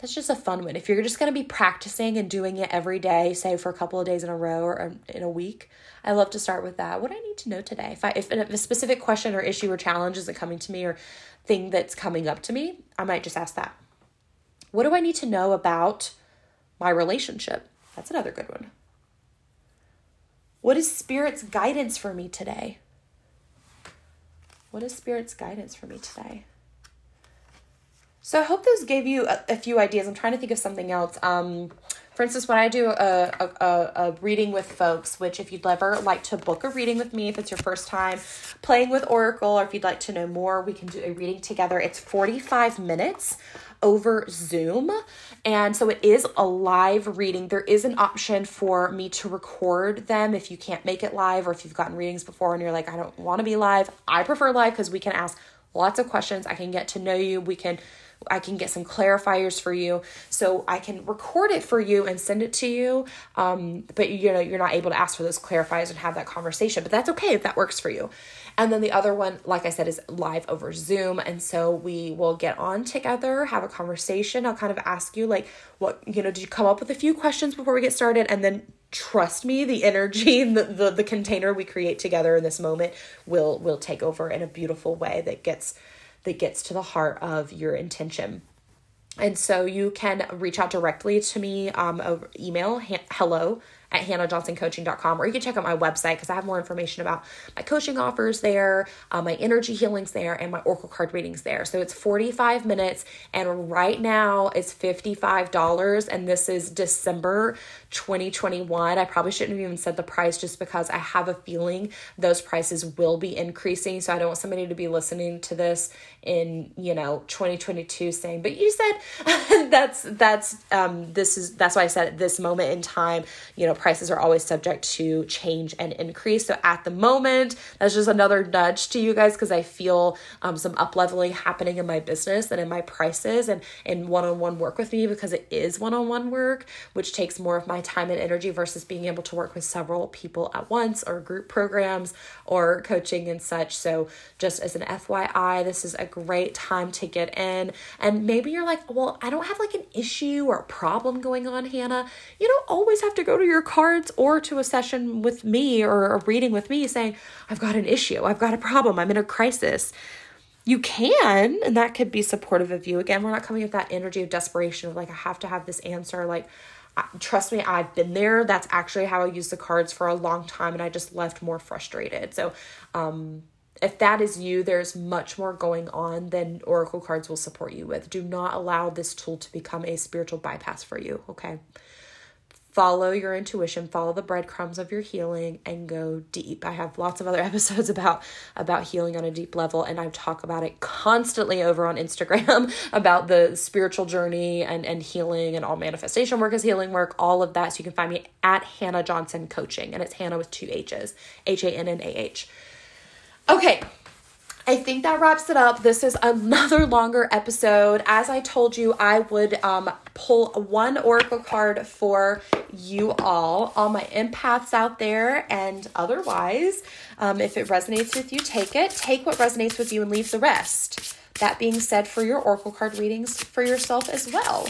That's just a fun one. If you're just going to be practicing and doing it every day, say for a couple of days in a row or in a week, I love to start with that. What do I need to know today? If I if a specific question or issue or challenge isn't coming to me or thing that's coming up to me, I might just ask that. What do I need to know about my relationship? That's another good one. What is spirit's guidance for me today? What is spirit's guidance for me today? So I hope those gave you a, a, few ideas. I'm trying to think of something else. Um, for instance, when I do a, a, a, reading with folks, which if you'd ever like to book a reading with me, if it's your first time playing with Oracle, or if you'd like to know more, we can do a reading together. It's 45 minutes over Zoom. And so it is a live reading. There is an option for me to record them if you can't make it live, or if you've gotten readings before and you're like, I don't want to be live. I prefer live because we can ask lots of questions. I can get to know you. We can I can get some clarifiers for you. So I can record it for you and send it to you. Um, but you know, you're not able to ask for those clarifiers and have that conversation, but that's okay if that works for you. And then the other one, like I said, is live over Zoom. And so we will get on together, have a conversation. I'll kind of ask you, like, what, you know, did you come up with a few questions before we get started? And then trust me, the energy, *laughs* the, the, the container we create together in this moment will will take over in a beautiful way that gets that gets to the heart of your intention. And so you can reach out directly to me um, over email hello at hannahjohnsoncoaching.com or you can check out my website because I have more information about my coaching offers there, uh, my energy healings there, and my Oracle card readings there. So it's 45 minutes and right now it's $55 and this is December 2021. I probably shouldn't have even said the price just because I have a feeling those prices will be increasing. So I don't want somebody to be listening to this in, you know, 2022 saying, but you said *laughs* that's, that's, um, this is, that's why I said at this moment in time, you know, prices are always subject to change and increase. So at the moment, that's just another nudge to you guys because I feel um, some up leveling happening in my business and in my prices and in one on one work with me because it is one on one work, which takes more of my time and energy versus being able to work with several people at once or group programs or coaching and such. So, just as an FYI, this is a great time to get in. And maybe you're like, well, I don't have like an issue or a problem going on, Hannah. You don't always have to go to your cards or to a session with me or a reading with me saying, I've got an issue, I've got a problem, I'm in a crisis you can and that could be supportive of you again we're not coming with that energy of desperation of like i have to have this answer like trust me i've been there. That's actually how i used the cards for a long time and i just left more frustrated. So um if that is you there's much more going on than oracle cards will support you with. Do not allow this tool to become a spiritual bypass for you okay follow your intuition follow the breadcrumbs of your healing and go deep i have lots of other *laughs* episodes about about healing on a deep level and i talk about it constantly over on instagram *laughs* about the spiritual journey and and healing and all manifestation work is healing work all of that so you can find me at hannah johnson coaching and it's hannah with two h's h-a-n-n-a-h okay I think that wraps it up. This is another longer episode. As I told you, I would um, pull one oracle card for you all, all my empaths out there, and otherwise, um, if it resonates with you, take it. Take what resonates with you and leave the rest. That being said, for your oracle card readings for yourself as well.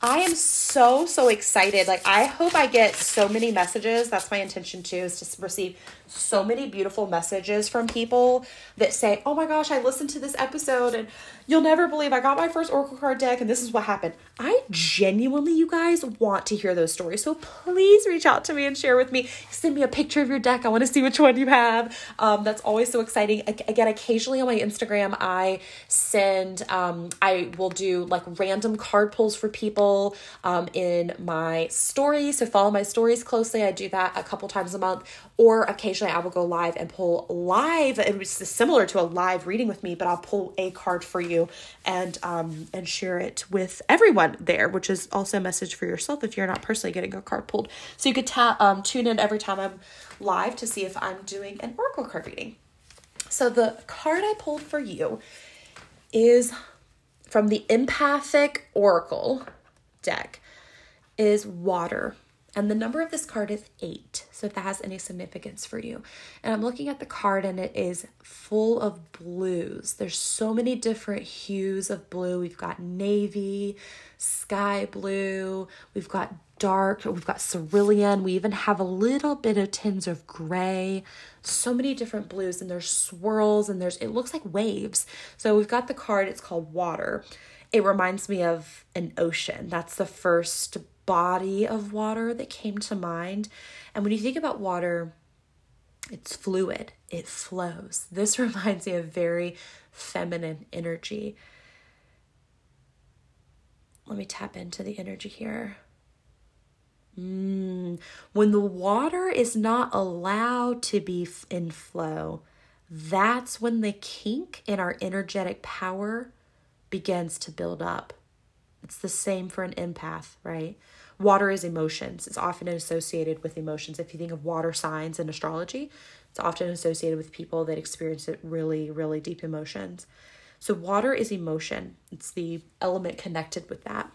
I am so, so excited. Like, I hope I get so many messages. That's my intention too, is to receive so many beautiful messages from people that say, Oh my gosh, I listened to this episode and you'll never believe I got my first Oracle card deck and this is what happened. I genuinely, you guys, want to hear those stories. So please reach out to me and share with me. Send me a picture of your deck. I want to see which one you have. Um, that's always so exciting. Again, occasionally on my Instagram, I send, um, I will do like random card pulls for people um, in my stories. So follow my stories closely. I do that a couple times a month or occasionally I will go live and pull live. It was similar to a live reading with me, but I'll pull a card for you and um and share it with everyone there, which is also a message for yourself if you're not personally getting a card pulled. So you could ta- um, tune in every time I'm live to see if I'm doing an oracle card reading. So the card I pulled for you is from the empathic oracle deck is water and the number of this card is eight. So if that has any significance for you. And I'm looking at the card and it is full of blues. There's so many different hues of blue. We've got navy, sky blue, we've got dark, we've got cerulean, we even have a little bit of tints of gray. So many different blues, and there's swirls and there's it looks like waves. So we've got the card, it's called water. It reminds me of an ocean. That's the first body of water that came to mind. And when you think about water, it's fluid, it flows. This *laughs* reminds me of very feminine energy. Let me tap into the energy here. Mm. When the water is not allowed to be in flow, that's when the kink in our energetic power begins to build up. It's the same for an empath, right? Water is emotions. It's often associated with emotions. If you think of water signs in astrology, it's often associated with people that experience it really, really deep emotions. So, water is emotion, it's the element connected with that.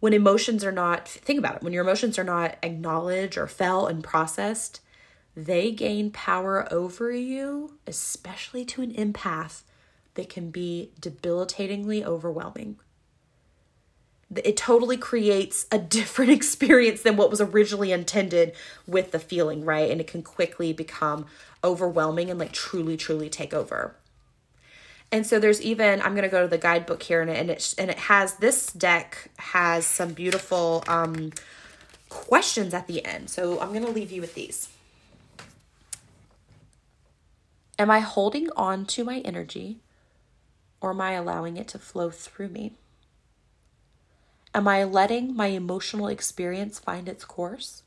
When emotions are not, think about it, when your emotions are not acknowledged or felt and processed, they gain power over you, especially to an empath that can be debilitatingly overwhelming it totally creates a *laughs* different experience than what was originally intended with the feeling, right? And it can quickly become overwhelming and like truly, truly take over. And so there's even I'm gonna go to the guidebook here and it and it, and it has this deck has some beautiful um, questions at the end. So I'm gonna leave you with these. Am I holding on to my energy or am I allowing it to flow through me? Am I letting my emotional experience find its course?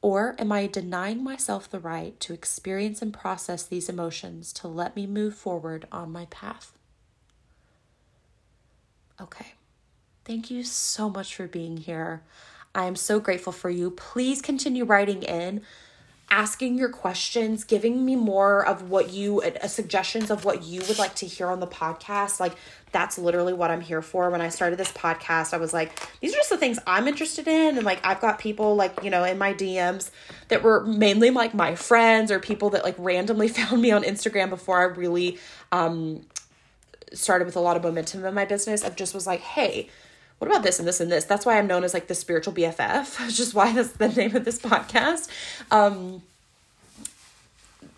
Or am I denying myself the right to experience and process these emotions to let me move forward on my path? Okay. Thank you so much for being here. I am so grateful for you. Please continue writing in asking your questions, giving me more of what you uh, suggestions of what you would like to hear on the podcast. Like that's literally what I'm here for. When I started this podcast, I was like, these are just the things I'm interested in and like I've got people like, you know, in my DMs that were mainly like my friends or people that like randomly *laughs* found me on Instagram before I really um started with a lot of momentum in my business. I just was like, "Hey, what about this and this and this? That's why I'm known as like the spiritual BFF, *laughs* which is why that's the name of this podcast. Um,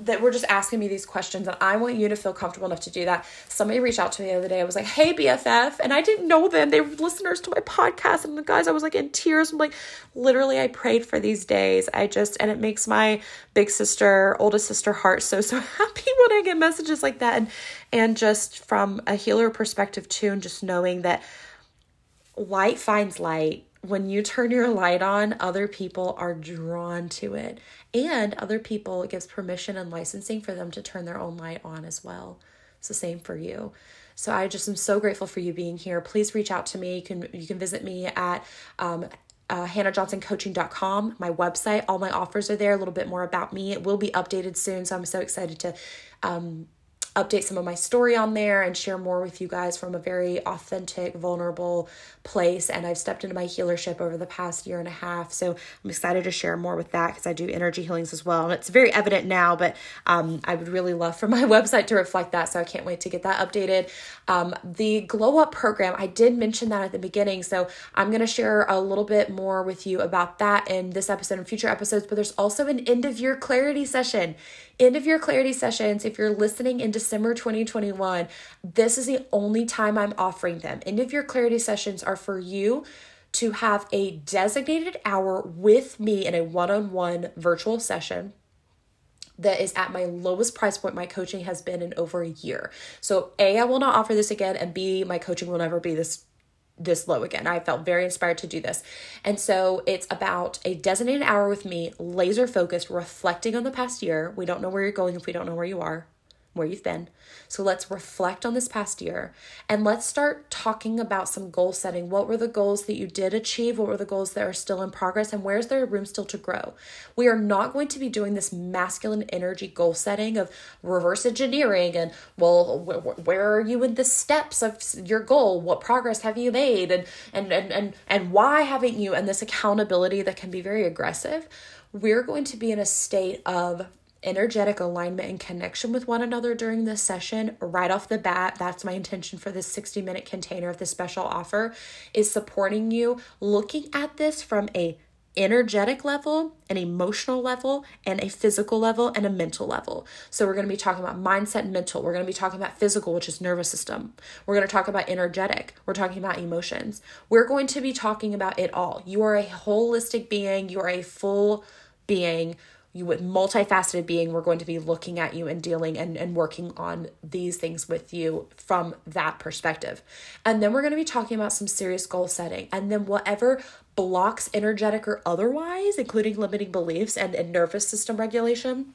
that were just asking me these questions and I want you to feel comfortable enough to do that. Somebody reached out to me the other day. I was like, "Hey BFF," and I didn't know them. They were listeners to my podcast, and the guys, I was like in tears. I'm like, literally, I prayed for these days. I just, and it makes my big sister, oldest sister heart so so *laughs* happy when I get messages like that, and and just from a healer perspective too, and just knowing that light finds light. When you turn your light on, other people are drawn to it. And other people, it gives permission and licensing for them to turn their own light on as well. It's the same for you. So I just am so grateful for you being here. Please reach out to me. You can you can visit me at um, uh, hannahjohnsoncoaching.com, my website. All my offers are there. A little bit more about me. It will be updated soon, so I'm so excited to um, update some of my story on there and share more with you guys from a very authentic, vulnerable place. And I've stepped into my healership over the past year and a half. So I'm excited to share more with that because I do energy healings as well. And it's very evident now, but um, I would really love for *laughs* my website to reflect that. So I can't wait to get that updated. Um, the Glow Up program, I did mention that at the beginning. So I'm going to share a little bit more with you about that in this episode and future episodes. But there's also an end of year clarity session. End of your clarity sessions, if you're listening in December 2021, this is the only time I'm offering them. End of your clarity sessions are for you to have a designated hour with me in a one on one virtual session that is at my lowest price point my coaching has been in over a year. So, A, I will not offer this again, and B, my coaching will never be this this low again. I felt very inspired to do this. And so it's about a designated hour with me, laser focused, reflecting on the past year. We don't know where you're going if we don't know where you are where you've been. So let's reflect on this past year and let's start talking about some goal setting. What were the goals that you did achieve? What were the goals that are still in progress? And where's there room still to grow? We are not going to be doing this masculine energy goal setting of reverse engineering and, well, where are you in the steps of your goal? What progress have you made? And, and, and, and, and why haven't you? And this accountability that can be very aggressive. We're going to be in a state of energetic alignment and connection with one another during this session right off the bat that's my intention for this 60 minute container of this special offer is supporting you looking at this from a energetic level, an emotional level, and a physical level and a mental level. So we're going to be talking about mindset and mental. We're going to be talking about physical, which is nervous system. We're going to talk about energetic. We're talking about emotions. We're going to be talking about it all. You are a holistic being, you are a full being you with multifaceted being we're going to be looking at you and dealing and, and working on these things with you from that perspective. And then we're going to be talking about some serious goal setting. And then whatever blocks energetic or otherwise including limiting beliefs and, and nervous system regulation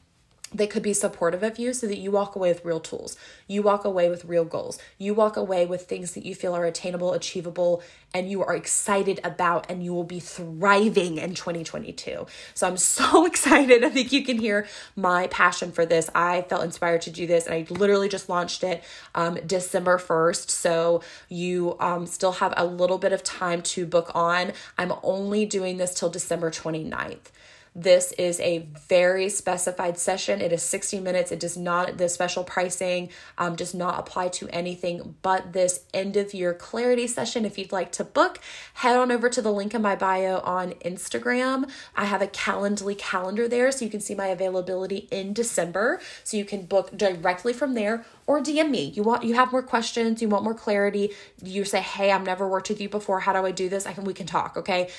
they could be supportive of you so that you walk away with real tools. You walk away with real goals. You walk away with things that you feel are attainable, achievable, and you are excited about, and you will be thriving in 2022. So I'm so *laughs* excited. I think you can hear my passion for this. I felt inspired to do this, and I literally just launched it um, December 1st. So you um, still have a little bit of time to book on. I'm only doing this till December 29th. This is a very specified session. It is 60 minutes. It does not, the special pricing um, does not apply to anything but this end of year clarity session. If you'd like to book, head on over to the link in my bio on Instagram. I have a Calendly calendar there so you can see my availability in December. So you can book directly from there or DM me. You want you have more questions, you want more clarity. You say, "Hey, I've never worked with you before. How do I do this?" I can we can talk, okay?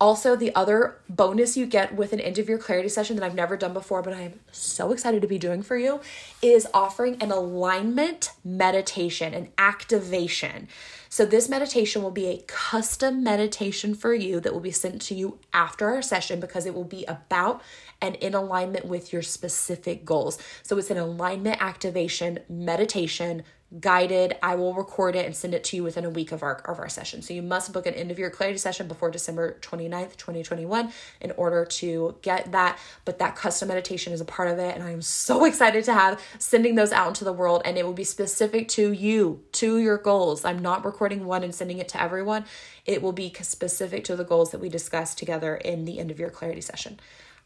Also, the other bonus you get with an end of year clarity session that I've never done before, but I'm so excited to be doing for you, is offering an alignment meditation, an activation. So, this meditation will be a custom meditation for you that will be sent to you after our session because it will be about and in alignment with your specific goals. So it's an alignment activation meditation guided. I will record it and send it to you within a week of our of our session. So you must book an end of year clarity session before December 29th, 2021 in order to get that. But that custom meditation is a part of it. And I am so *laughs* excited to have sending those out into the world. And it will be specific to you, to your goals. I'm not recording one and sending it to everyone. It will be specific to the goals that we discussed together in the end of year clarity session.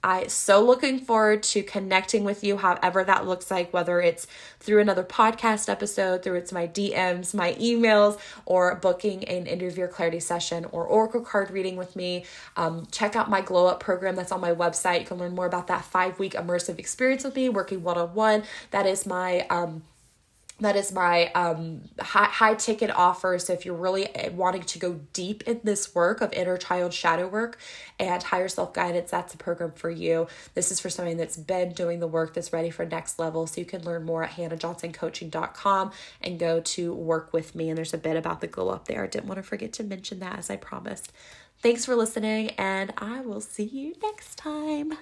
I so looking forward to connecting with you, however that looks like, whether it's through another podcast episode, through it's my DMs, my emails, or booking an interview clarity session or oracle card reading with me. Um, check out my glow up program that's on my website. You can learn more about that five week immersive experience with me, working one on one. That is my um, that is my um, high, high ticket offer. So, if you're really eh, wanting to go deep in this work of inner child shadow work and higher self guidance, that's a program for you. This is for somebody that's been doing the work that's ready for next level. So, you can learn more at hannahjohnsoncoaching.com and go to work with me. And there's a bit about the glow up there. I didn't want to forget to mention that as I promised. Thanks for listening, and I will see you next time.